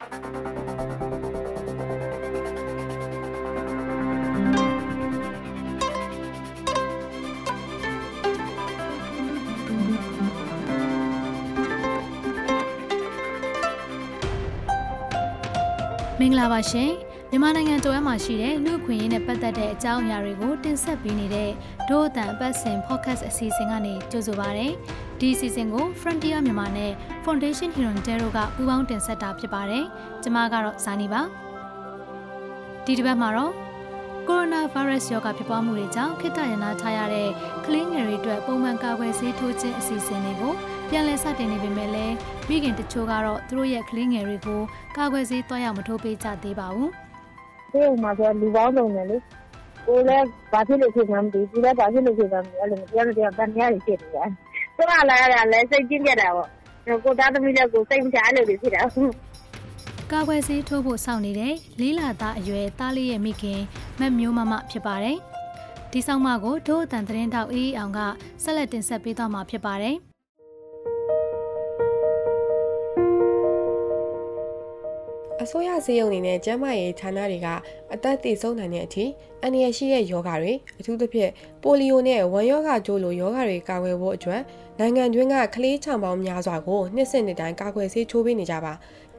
မင်္ဂလာပါရှင် မြန်မာနိုင်ငံတော်ရဲမှာရှိတဲ့လူ့အခွင့်အရေးနဲ့ပတ်သက်တဲ့အကြောင်းအရာတွေကိုတင်ဆက်ပေးနေတဲ့ဒို့အတန်ပတ်စင် podcast အစီအစဉ်ကနေကြိုဆိုပါရစေဒီအစီအစဉ်ကို Frontier မြန်မာနဲ့ Foundation Huron Dero ကပူးပေါင်းတင်ဆက်တာဖြစ်ပါတယ်ကျွန်မကတော့ဇာနီပါဒီတစ်ပတ်မှာတော့ကိုရိုနာဗိုင်းရပ်စ်ရောဂါဖြစ်ပွားမှုတွေကြောင့်ခေတ္တရနာထားရတဲ့ကလင်းငယ်တွေအတွက်ပုံမှန်ကာကွယ်ဆေးထိုးခြင်းအစီအစဉ်တွေကိုပြန်လည်စတင်နေပေမဲ့လည်းမိခင်တချို့ကတော့သူတို့ရဲ့ကလေးငယ်တွေကိုကာကွယ်ဆေးတွားရောက်မထိုးပေးကြသေးပါဘူး။ ဒီမှာဆိုလူပေါင်းစုံတယ်လေ။ကိုလည်း ဘာဖြစ်လို့ဖြစ်မှန်းမသိဘူး။ဒီလည်း ဘာဖြစ်လို့ဖြစ်မှန်းမသိဘူး။အဲ့လိုတရားတရားတန်ရည်ဖြစ်နေတယ်။သူကလာရတာလည်း စိတ်ကျဉ်းပြတာပေါ့။ကိုသားသမီးလည်း ကိုစိတ်မချ အဲ့လိုတွေ ဖြစ်တာ။ကာကွယ်ဆေးထိုးဖို့ စောင့်နေတဲ့လေးလာသားအရွယ် သားလေးရဲ့မိခင်မက်မျိုးမမ ဖြစ်ပါတယ်။ဒီဆောင်မကို ဒို့အတန်သတင်းတောက်အေးအောင်က ဆက်လက်တင်ဆက်ပေးသွားမှာ ဖြစ်ပါတယ်။ အစိုးရစေယုံအနေနဲ့ကျန်းမာရေးဌာနတွေကအသက်သေဆုံးနိုင်တဲ့အထိအန္တရာယ်ရှိတဲ့ယောဂါတွေအထူးသဖြင့်ပိုလီယိုနဲ့ဝမ်ယောဂါကျိုးလိုယောဂါတွေကာကွယ်ဖို့အတွက်နိုင်ငံတွင်းကကလေးချောင်ပေါင်းများစွာကိုနှစ်စဉ်နှစ်တိုင်းကာကွယ်ဆေးချိုးပေးနေကြပါ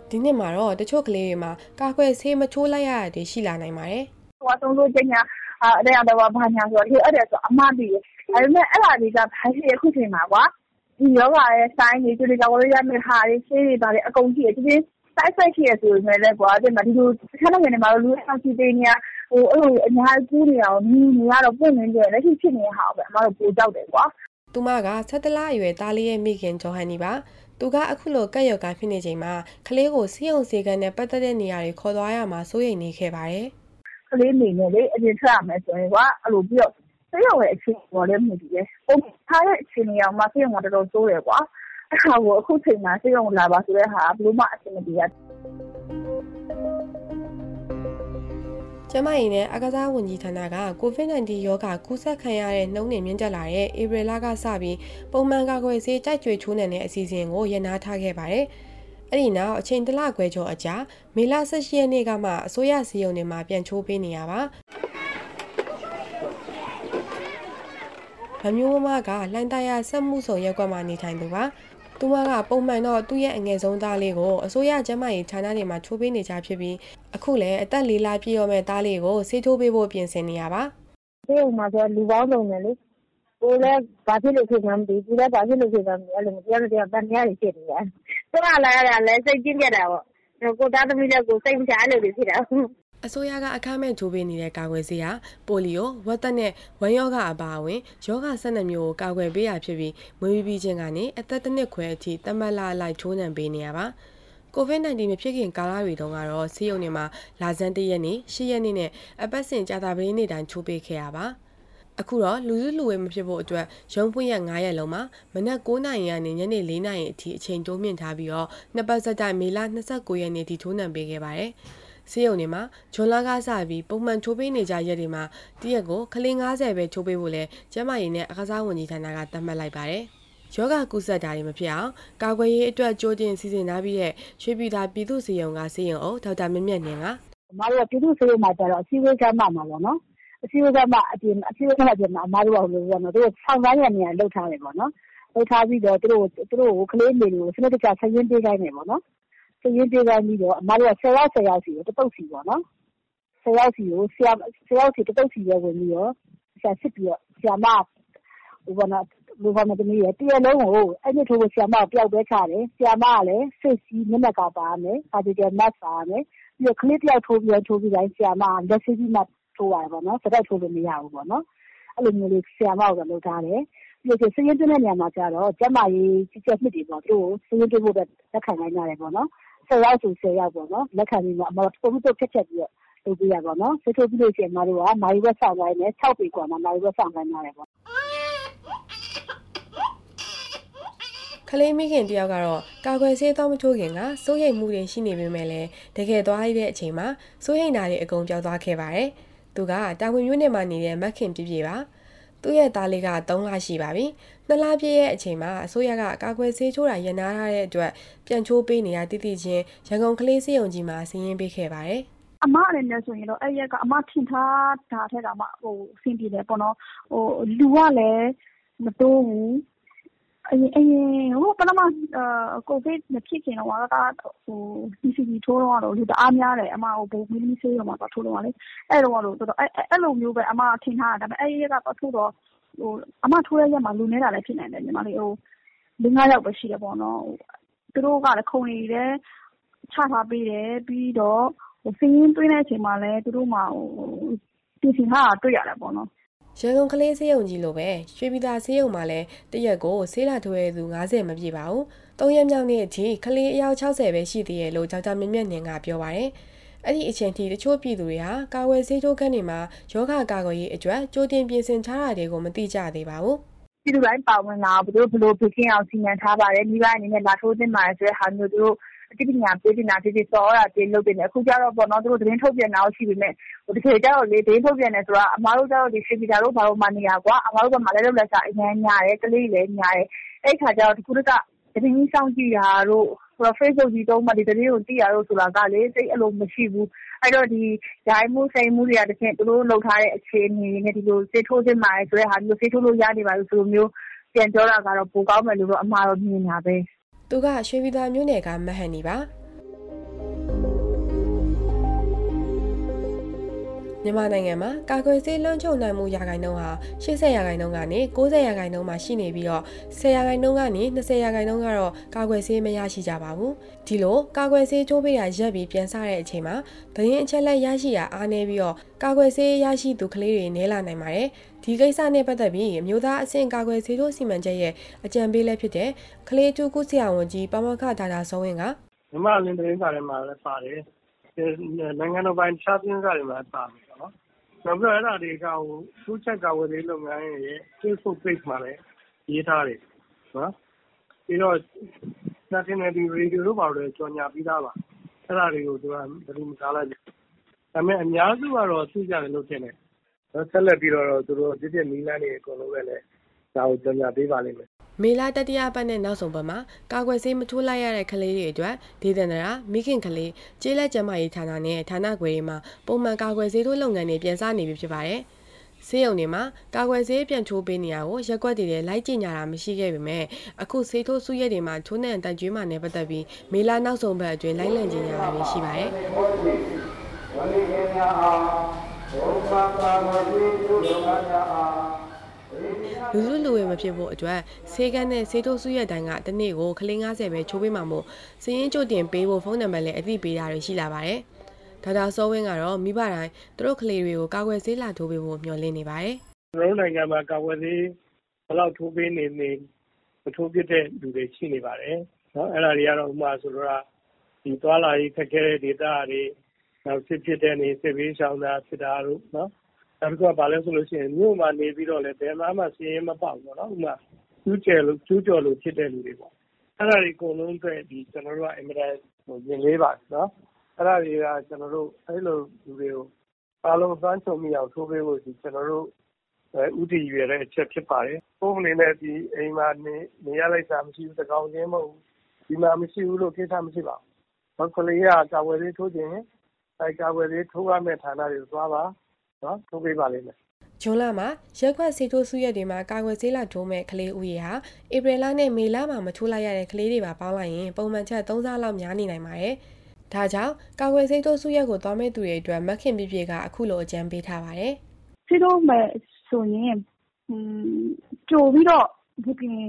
ဒီနှစ်မှာတော့တချို့ကလေးတွေမှာကာကွယ်ဆေးမချိုးလိုက်ရတဲ့ရှိလာနိုင်ပါတယ်ဟိုအဆုံးလို့ကျညာအဲ့ဒါတော့ဘာညာဆိုတော့အဲ့ဒါဆိုအမှားပြီးတယ်ဒါပေမဲ့အဲ့ဒါတွေကဘာရှိအခုချိန်မှာကွာဒီယောဂါရဲ့ဆိုင်တွေဒီကာဝရရမယ့်ဟာတွေဆေးတွေပါလေအကုန်ကြည့်ရဒီ side effect ရှိရဆိုရင်လည်းကွာဒီမှာဒီလိုတစ်ခါတော့ငယ်နေမှာလူအောင်စီပေးနေရဟိုအဲ့လိုအများကြီးကူးနေအောင်နီးနေရတော့ပွင့်နေတယ်လက်ရှိဖြစ်နေတဲ့ဟာပဲအမတို့ပိုကြောက်တယ်ကွာသူမကဆက်တလအရွယ်သားလေးရဲ့မိခင်ဂျော်ဟန်နီပါသူကအခုလိုကက်ရော်ကဖြစ်နေချိန်မှာကလေးကိုစီးအောင်စီကန်နဲ့ပတ်သက်တဲ့နေရာတွေခေါ်သွားရမှာစိုးရိမ်နေခဲ့ပါတယ်ကလေးနေနေလေအပြင်ထွက်ရမယ်ဆိုရင်ကွာအဲ့လိုပြီးတော့ဆေးရုံရဲ့အခြေအနေပေါ်လည်းမြင်ပြီးတယ်။ပုံထားတဲ့အခြေအနေအောင်မှဆေးရုံကတော်တော်ဆိုးတယ်ကွာ။ အဲ့ဒါကိုအခုချိန်မှာဆေးရုံလာပါဆိုတဲ့ဟာဘလို့မှအဆင်မပြေရကျမရင်နဲ့အကစားဝန်ကြီးဌာနက COVID-19 ရောဂါကူးစက်ခံရတဲ့နှုန်းနဲ့မြင့်တက်လာတဲ့ဧပြီလကစပြီးပုံမှန်ကာကွယ်ဆေးကြိုက်ကြွေချိုးနှံတဲ့အစီအစဉ်ကိုရနာထားခဲ့ပါတယ်။အဲ့ဒီနောက်အချိန်တလခွဲကျော်အကြာမေလ18ရက်နေ့ကမှအစိုးရစီယုံတွေမှာပြန်ချိုးပေးနေရပါ။ဗမျိုးမမကလှိုင်းတရဆက်မှုဆောင်ရက်ကွက်မှာနေထိုင်သူပါ သူမကပုံမှန်တော့သူ့ရဲ့အငယ်ဆုံးသားလေးကိုအစိုးရကျန်းမာရေးဌာနတွေမှာချိုးပေးနေကြဖြစ်ပြီးအခုလည်းအသက်လေးလပြည့်ရောမဲ့သားလေးကိုဆေးချိုးပေးဖို့ပြင်ဆင်နေရပါဒီမှာဆိုလူပေါင်းစုံတယ်လေကိုလည်းဘာဖြစ်လို့ဖြစ်မှန်းမသိဘူးလည်းဘာဖြစ်လို့ဖြစ်မှန်းမသိအဲ့လိုတရားတရားတန်ရည်ဖြစ်နေတယ်သူကလာရတာလည်းစိတ်ကျဉ်းပြတာပေါ့ကိုသားသမီးလည်းကိုစိတ်မချအဲ့လိုတွေဖြစ်တာ အစိုးရကအခမဲ့ဂျိုးပေးနေတဲ့ကာကွယ်ဆေးဟာပိုလီယိုဝက်သက်နဲ့ဝမ်းရောဂါအပါအဝင်ယောဂ12မျိုးကိုကာကွယ်ပေးရဖြစ်ပြီးမွေးပြီးချင်းကနေအသက်တစ်နှစ်ခွဲအထိတမတ်လာလိုက်ချိုးနှံပေးနေရပါကိုဗစ် -19 မဖြစ်ခင်ကာလတွေတုန်းကတော့ဆေးရုံတွေမှာလာဇန်တရက်နေ့၈ရက်နေ့နဲ့အပတ်စဉ်ကြာတာပတေးနေ့တိုင်းချိုးပေးခဲ့ရပါအခုတော့လူစုလူဝေးမဖြစ်ဖို့အတွက်ရုံးဖွင့်ရက်9ရက်လုံးမှာမနက်9နာရီကနေညနေ4နာရီအထိအချိန်တိုးမြင့်ထားပြီးတော့နှစ်ပတ်ဆက်တိုက်မေလ29ရက်နေ့ထိထိုးနှံပေးခဲ့ပါတယ်။ ဆေးရုံတွေမှာဂျွန်လာကစပြီးပုံမှန်ချိုးပေးနေကြရက်တွေမှာတရက်ကိုကလေး90ပဲချိုးပေးဖို့လဲကျန်းမာရေးနဲ့အခစားဝန်ကြီးဌာနကသတ်မှတ်လိုက်ပါတယ်။ယောဂကုသတာတွေမဖြစ်အောင်ကာကွယ်ရေးအတွက်ကြိုတင်စီစဉ်ထားပြီးတဲ့ရွှေပြည်သာပြည်သူ့စီယုံကစီယုံအုပ်ဒေါက်တာမြင့်မြတ်နေကအမတို့ကပြည်သူ့စီယုံမှာကျတော့အစည်းအဝေးကမ်းမှာပါပေါ့နော်။အစည်းအဝေးကမ်းမှာအပြင်အစည်းအဝေးကမ်းမှာပြင်မှာအမတို့ကဟိုလိုပေါ့နော်။သူတို့ဆောင်းပိုင်းရနေရလှုပ်ထားတယ်ပေါ့နော်။လှုပ်ထားပြီးတော့သူတို့သူတို့ကိုကလေးမေတွေကိုစနစ်တကျဆက်ရင်းပေးခိုင်းတယ်ပေါ့နော် စာရင်းပေးခိုင်းပြီးတော့ အမတို့က ၁၀ ယောက် ၁၀ ယောက်စီကို တသုတ်စီပေါ့နော်။၁၀ ယောက်စီကို ဆရာ၁၀ယောက်စီတသုတ်စီပဲဝင်ပြီးတော့ စစ်ပြီးတော့ ဆရာမလူဘာမသမီးရယ် တရက်လုံးကိုအဲ့ဒီထိုးကိုဆရာမကိုတယောက်ပဲချတယ်။ဆရာမကလည်း Face Shield မျက်နှာကာပါရမယ်။ Surgical Mask ပါရမယ်။ပြီးတော့ ကလေးတယောက်ထိုးပြီးထိုးပြီးတိုင်း ဆရာမက လက်ဆေးပြီးမှ ထိုးရတယ်ပေါ့နော်။ဆက်တိုက်ထိုးလို့ မရဘူးပေါ့နော်။အဲ့လိုမျိုးလေး ဆရာမကိုလုပ်ထားတယ်။ပြီးတော့ စာရင်းသွင်းတဲ့နေရာမှာကျတော့ ကျန်းမာရေး ကြီးကြပ်မှုတွေပေါ့ သူတို့ကို စာရင်းသွင်းဖို့အတွက် လက်ခံခိုင်းကြတယ်ပေါ့နော် ၁၀ ယောက်ဆို ၁၀ ယောက်ပေါ့နော်။လက်ခံပြီးမှ ကွန်ပျူတာဖြတ်ချက်ပြီးတော့ လုပ်ပေးတာပေါ့နော်။ဆွေးနွေးပြီးလို့ရှိရင် အမတို့က နာရီဝက်စောင့်ခိုင်းတယ်။၆ ပေအကွာမှာ နာရီဝက်စောင့်ခိုင်းထားတယ်ပေါ့။”ကလေးမိခင်တယောက်ကတော့ ကာကွယ်ဆေးသွားမထိုးခင်က စိုးရိမ်မှုတွေရှိနေပေမယ့်လည်း တကယ်သွားတဲ့အချိန်မှာ စိုးရိမ်တာတွေ အကုန်ပျောက်သွားခဲ့ပါတယ်။သူက တာမွေမြို့နယ်မှာနေတဲ့ မခင်ပြည့်ပြည့်ပါ။ သူ့ရဲ့သားလေးက3လရှိပါပြီ။နှစ်လပြည့်ရဲ့အချိန်မှာအစိုးရကကာကွယ်ဆေးချိုးတာရန်နာထားတဲ့အတွက်ပြန်ချိုးပေးနေတာတည်တည်ချင်းရန်ကုန်ကလေးစေယုံကြီးမှာစီးရင်ပေးခဲ့ပါတယ်။အမအနေနဲ့ဆိုရင်တော့အဲ့ရက်ကအမထင်ထားတာထက်တောင်မှဟိုအဆင်ပြေတယ်ပေါ့နော်ဟိုလူကလည်းမတိုးဘူး အရင်အရင်ဟိုပထမအာကိုဗစ်မဖြစ်ခင်တော့ကဟို CCTV ထိုးတော့ လူတအားများတယ် အမဟိုဘုံမီလီဆေးရုံမှာတော့ထိုးတော့လေ အဲ့တော့တော့တော်တော်အဲ့အဲ့လိုမျိုးပဲ အမ ထင်ထားတာ ဒါပေမဲ့အဲ့ရက်ကတော့ထိုးတော့ဟိုအမထိုးရရက်မှာ လူနေတာလည်း ဖြစ်နိုင်တယ် ညီမလေးဟို၄၅ယောက်ပဲ ရှိတယ်ပေါ့နော် သူတို့ကလည်း ခုံရီတယ်ချထားပေးတယ် ပြီးတော့ဟိုစင်းရင်းသွင်းတဲ့အချိန်မှာလည်း သူတို့မှဟိုပြင်ဆင်ထားတာ တွေ့ရတယ်ပေါ့နော် ရန်ကုန်ကလေးဆေးရုံကြီးလိုပဲရွှေပြည်သာဆေးရုံမှာလည်းတရက်ကိုဆေးလာထွေးသူ90မပြည့်ပါဘူး။၃ရက်မြောက်နေ့အထိကလေးအယောက်60ပဲရှိသေးတယ်လို့ကြောက်ကြောက်မြင့်မြတ်နေကပြောပါရယ်။အဲ့ဒီအချိန်ထိတချို့ပြည်သူတွေဟာကာဝယ်ဆေးထိုးခန်းတွေမှာယောဂကာကွယ်ရေးအတွက်ကြိုတင်ပြင်ဆင်ထားတာတွေကိုမသိကြသေးပါဘူး။ပြည်သူတိုင်းပါဝင်လာဘယ်လိုဘယ်လိုပြင်အောင်စီမံထားပါတယ်မိဘအနေနဲ့လာထိုးသင့်ပါတယ်ဆိုတဲ့ဟာမျိုးတို့ အသိပညာပေးတင်တာဖြစ်ဖြစ် ဆော်တာပေးလုပ်တင်တယ် အခုကျတော့ပေါ့နော် သူတို့ သတင်းထုတ်ပြန်တာရှိပေမဲ့ဟိုတကယ်ကျတော့လေ သတင်းထုတ်ပြန်တယ်ဆိုတာ အမားတို့ကျတော့ဒီရွှေပြည်သာတို့ ဘာလို့မှနေရကွာ အမားတို့ကမှလည်းလုပ်လက်စားအများများတယ် ကလေးလည်း များတယ် အဲ့ခါကျတော့ဒီခုတကသတင်းကြီးစောင့်ကြည့်တာတို့ဆိုတော့ Facebook ကြီးတုံးမှဒီသတင်းကိုသိရတော့ဆိုတာကလေစိတ်အလုံးမရှိဘူး အဲ့တော့ ဒီဂျိုင်းမှုစိန်မှုတွေကတကယ်သူတို့လုပ်ထားတဲ့ အခြေအနေနဲ့ ဒီလိုစေထိုးစင်မာရဲဆိုတဲ့ဟာမျိုးစေထိုးလို့ ရနေပါလို့ဆိုလိုမျိုး ပြန်ပြောတာကတော့ ပိုကောင်းမယ်လို့တော့ အမှားတော့ မြင်တာပဲ သူကရွှေပြည်သာမြို့နယ်ကမဟန်နီပါ မြန်မာနိုင်ငံမှာကာကွယ်ဆေးလွှမ်းခြုံနိုင်မှုရာခိုင်နှုန်းဟာ80ရာခိုင်နှုန်းကနေ90ရာခိုင်နှုန်းမှာရှိနေပြီးတော့10ရာခိုင်နှုန်းကနေ20ရာခိုင်နှုန်းကတော့ကာကွယ်ဆေးမရရှိကြပါဘူးဒီလိုကာကွယ်ဆေးချိုးပေးတာရက်ပြီးပြန်ဆတဲ့အချိန်မှာသတင်းအချက်လက်ရရှိတာအားနည်းပြီးတော့ကာကွယ်ဆေးရရှိသူကလေးတွေနည်းလာနိုင်ပါတယ်ဒီကိစ္စနဲ့ပတ်သက်ပြီးအမျိုးသားအဆင့်ကာကွယ်ဆေးထိုးစီမံချက်ရဲ့အကြံပေးလည်းဖြစ်တဲ့ကလေးတူကုဆရာဝန်ကြီးပမခဒါတာစောဝင်းကမြမလင်းသတင်းစာထဲမှာလည်းပါတယ်နိုင်ငံတော်ပိုင်ခြားပြင်းစာတွေမှာပါမယ် နော်။နောက်ပြီးတော့ အဲဒါတွေကကူးစက်ကာကွယ်ဆေးလုပ်ငန်းရဲ့ Facebook Page မှာလည်း ရေးထားတယ်နော်။ပြီးတော့ National Radio တို့ ဘာတို့လည်း ကြော်ငြာပြီးသားပါ။အဲဒါတွေကို သူက သတိမထားလိုက်ဘူး။ဒါပေမဲ့ အများစုကတော့ သိကြတယ်လို့ ထင်တယ်။ဆက်လက်ပြီးတော့ သူတို့ဒီပြနည်းလမ်းတွေ အကုန်လုံးပဲလည်း ဒါကို ကြော်ငြာပေးပါလိမ့်မယ် မေလတတိယပတ်နဲ့နောက်ဆုံးပတ်မှာကာကွယ်ဆေးမထိုးလိုက်ရတဲ့ကလေးတွေအတွက်ဒေသန္တရာမိခင်ကလေးကျေးလက်ကျန်းမာရေးဌာနနဲ့ဌာနခွဲတွေမှာပုံမှန်ကာကွယ်ဆေးထိုးလုပ်ငန်းတွေပြန်စနေပြီဖြစ်ပါတယ်။ဆေးရုံတွေမှာကာကွယ်ဆေးပြန်ချိုးပေးနေရကိုရက်ွက်တွေလည်းလိုက်ကြည့်ညာတာမရှိခဲ့ပေမဲ့အခုဆေးထိုးစုရက်တွေမှာချိုးနှံတန်ကျွေးမှနဲ့ပတ်သက်ပြီးမေလနောက်ဆုံးပတ်အတွင်းလိုက်လံကြည့်ညာတာတွေရှိပါတယ်။ဝလိကေညာအားဘုရားကာကွယ်ဆေးထိုးလုပ်ငန်းများအား လူစုလူဝေမဖြစ်ဖို့အတွက်ဆေးကန်းနဲ့ဆေးထိုးစုရက်တိုင်းကတစ်နေ့ကိုကလေး90ပဲချိုးပေးမှာမို့စည်ရင်ကြိုတင်ပေးဖို့ဖုန်းနံပါတ်လည်းအသိပေးတာတွေရှိလာပါတယ်။ဒေါက်တာစောဝင်းကတော့မိဘတိုင်းသူတို့ကလေးတွေကိုကာကွယ်ဆေးလာထိုးပေးဖို့မျှော်လင့်နေပါတယ်။ကျွန်တော်နိုင်ငံမှာကာကွယ်ဆေးဘယ်လောက်ထိုးပေးနေနေမထိုးပြတဲ့လူတွေရှိနေပါတယ်။နော်အဲ့ဒါတွေကတော့ဥပမာဆိုတော့ဒီသွာလာရေးခက်ခဲတဲ့ဒေသတွေနောက်ဖြစ်ဖြစ်တဲ့နေစစ်ဘေးရှောင်တာဖြစ်တာတို့နော် နောက်တခုက ဘာလဲဆိုလို့ရှိရင် မြို့မှာနေပြီးတော့လည်း ဘယ်မှာမှ စာရင်းမပေါက်ဘူးပေါ့နော်။ဥပမာ ကျူးကျော်လို့ဖြစ်တဲ့လူတွေပေါ့။အဲဒါတွေအကုန်လုံးအတွက် ကျနော်တို့က အင်မတန် ရင်လေးပါတယ်။အဲဒါတွေက ကျနော်တို့ အဲဒီလိုလူတွေကို အားလုံးလွှမ်းခြုံမိအောင် ထိုးပေးဖို့ ကျနော်တို့ ဦးတည်ရည်ရွယ်တဲ့အချက် ဖြစ်ပါတယ်။ကိုယ့်အနေနဲ့ အိမ်မှာ နေရလိပ်စာမရှိဘူး၊သန်းခေါင်စာရင်းမဟုတ်ဘူး၊ဒီမှာမရှိဘူးလို့ ကိစ္စမရှိပါဘူး။ကလေးက ကာကွယ်ဆေးထိုးချင်ရင် အဲဒီကာကွယ်ဆေးထိုးရမယ့် ဌာနတွေကိုသွားပါ နော်ထိုးပေးပါလိမ့်မယ်ဂျွန်လမှာရက်ခွက်ဆေးထိုးစုရက်တွေမှာကာကွယ်ဆေးလာထိုးမဲ့ကလေးဦးရေဟာဧပြီလနဲ့မေလမှာမထိုးလိုက်ရတဲ့ကလေးတွေပါပေါင်းလိုက်ရင်ပုံမှန်ချက်3ဆလောက်များနေနိုင်ပါတယ်။ဒါကြောင့်ကာကွယ်ဆေးထိုးစုရက်ကိုသွားမဲ့သူတွေအတွက်မက်ခင်ပြပြကအခုလိုအကြံပေးထားပါတယ်။ဆေးထိုးမဲ့ဆိုရင်ကြိုပြီးတော့ဒီပြင်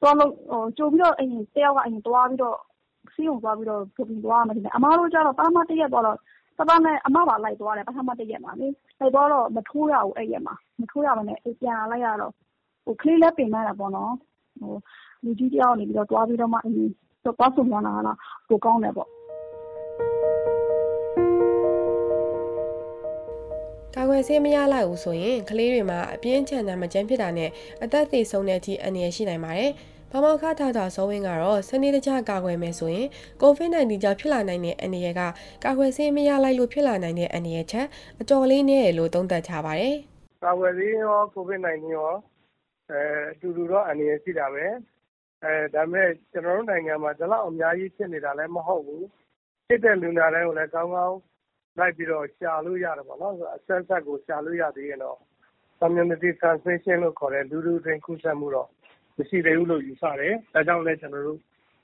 သွားလို့ဟိုကြိုပြီးတော့အရင်တယောက်ကအရင်သွားပြီးတော့ဆေးရုံသွားပြီးတော့ဘုပင်သွားမှတယ်အမားတို့ကျတော့ပါမတရက်သွားတော့ ပပနဲ့ အမပါလိုက်သွားတယ် ပထမ တစ်ရက်မှာလေ လိုက်သွားတော့ မထိုးရဘူး အဲ့ရက်မှာ မထိုးရမနဲ့ပြန်လာလိုက်ရတော့ဟိုကလေးလည်း ပင်မတာပေါ့နော်ဟိုလူကြီးတယောက်နေပြီးတော့တွားပြီးတော့မှအင်းတော့ပတ်ဆုံးလာတာလားကိုကောင်းတယ်ပေါ့ ကာကွယ်ဆေး မရလိုက်ဘူးဆိုရင် ကလေးတွေမှာ အပြင်းထန်တဲ့မကြမ်းဖြစ်တာနဲ့ အသက်သေဆုံးတဲ့အထိ အန္တရာယ်ရှိနိုင်ပါတယ်။ ဘာမောခထတာဇောဝင်းကတော့စနေတကျကာကွယ်မယ်ဆိုရင် COVID-19 ကြောင့်ဖြစ်လာနိုင်တဲ့အန္တရာယ်ကကာကွယ်ဆေးမရလိုက်လို့ဖြစ်လာနိုင်တဲ့အန္တရာယ်ချက်အတော်လေးနည်းတယ်လို့သုံးသပ်ထားပါတယ်။ကာကွယ်ဆေးရော COVID-19 ရောအတူတူတော့အန္တရာယ်ရှိတာပဲ။ဒါပေမဲ့ကျနော်တို့နိုင်ငံမှာဒီလောက်အများကြီးဖြစ်နေတာလည်းမဟုတ်ဘူး။ဖြစ်တဲ့လူနာတိုင်းကိုလည်းကောင်းကောင်းလိုက်ပြီးတော့ရှာလို့ရတယ်ပေါ့နော်။အဆက်အစပ်ကိုရှာလို့ရသေးရင်တော့ Community Transmission လို့ခေါ်တဲ့လူထုအတွင်းကူးစက်မှုတော့ မရှိသေးဘူးလို့ ယူဆတယ်။ဒါကြောင့်လည်း ကျနော်တို့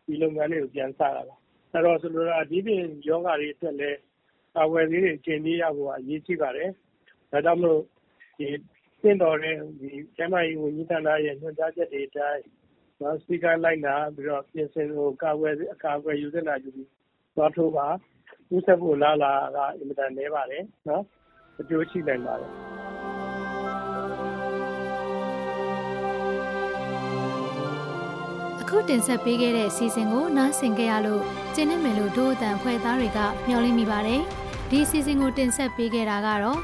ဒီလုပ်ငန်းတွေကို ပြန်စတာပါ။အဲဒီတော့ ဆိုလိုတာက ဒီ့ပြင်ရောဂါတွေအတွက်လည်း ကာကွယ်ဆေးတွေ အချိန်မရွေးရဖို့က အရေးကြီးပါတယ်။ဒါကြောင့်မို့ သင့်တော်တဲ့ ကျန်းမာရေးဝန်ကြီးဌာနရဲ့ ညွှန်ကြားချက်တွေအတိုင်း စည်းကမ်းလိုက်နာပြီးတော့ ပြင်ဆင်အကာအကွယ်ယူသင့်တာယူပြီး သွားထိုးပါ။ကူးစက်ဖို့ အလားအလာက အင်မတန်နည်းပါတယ်။အကျိုးရှိနိုင်ပါတယ်။ အခုတင်ဆက်ပေးခဲ့တဲ့အစီအစဉ်ကိုနားဆင်ကြရလို့ကျင်းနေမယ်လို့ဒို့အတန်ဖွဲ့သားတွေကမျှော်လင့်မိပါတယ်။ဒီအစီအစဉ်ကိုတင်ဆက်ပေးခဲ့တာကတော့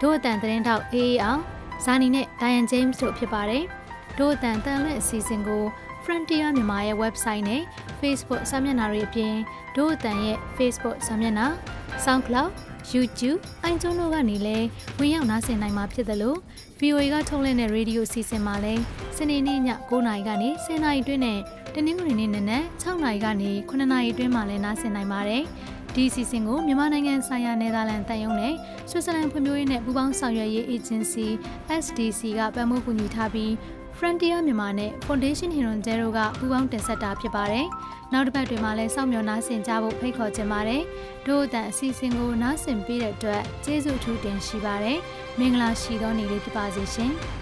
ဒို့အတန်သတင်းတောက်အေးအေးအောင်ဇာနီနဲ့ Diane James တို့ဖြစ်ပါတယ်။ဒို့အတန်တန်လွင့်အစီအစဉ်ကို Frontier မြန်မာရဲ့ website နဲ့ Facebook စာမျက်နှာတွေအပြင်ဒို့အတန်ရဲ့ Facebook စာမျက်နှာ SoundCloud YouTube အိုင်ကျွန်းတို့ကနေလည်းဝင်ရောက်နားဆင်နိုင်မှာဖြစ်တယ်လို့ VOA ကထုတ်လွှင့်တဲ့ရေဒီယိုစီစဉ်မှာလည်းစနေနေ့ည9:00နာရီကနေ10:00နာရီတွင်းနဲ့တနင်္ဂနွေနေ့နနက်6:00နာရီကနေ9:00နာရီတွင်းမှာလည်းနားဆင်နိုင်ပါတယ်။ဒီစီစဉ်ကိုမြန်မာနိုင်ငံဆိုင်ရာနယ်သာလန်တန်ယုံနဲ့ဆွစ်ဇာလန်ဖွံ့ဖြိုးရေးနဲ့ပူးပေါင်းဆောင်ရွက်ရေး agency SDC ကပံ့ပိုးကူညီထားပြီး Frontier မြန်မာနဲ့ Foundation Hero Zero ကပူးပေါင်းတင်ဆက်တာဖြစ်ပါတယ်။နောက်တစ်ပတ်တွင်မှလည်းစောင့်မျှော်နားဆင်ကြဖို့ဖိတ်ခေါ်ချင်ပါတယ်။တို့အတန်အစီအစဉ်ကိုနားဆင်ပေးတဲ့အတွက်ကျေးဇူးအထူးတင်ရှိပါတယ်။မင်္ဂလာရှိသောနေ့လေးဖြစ်ပါစေရှင်။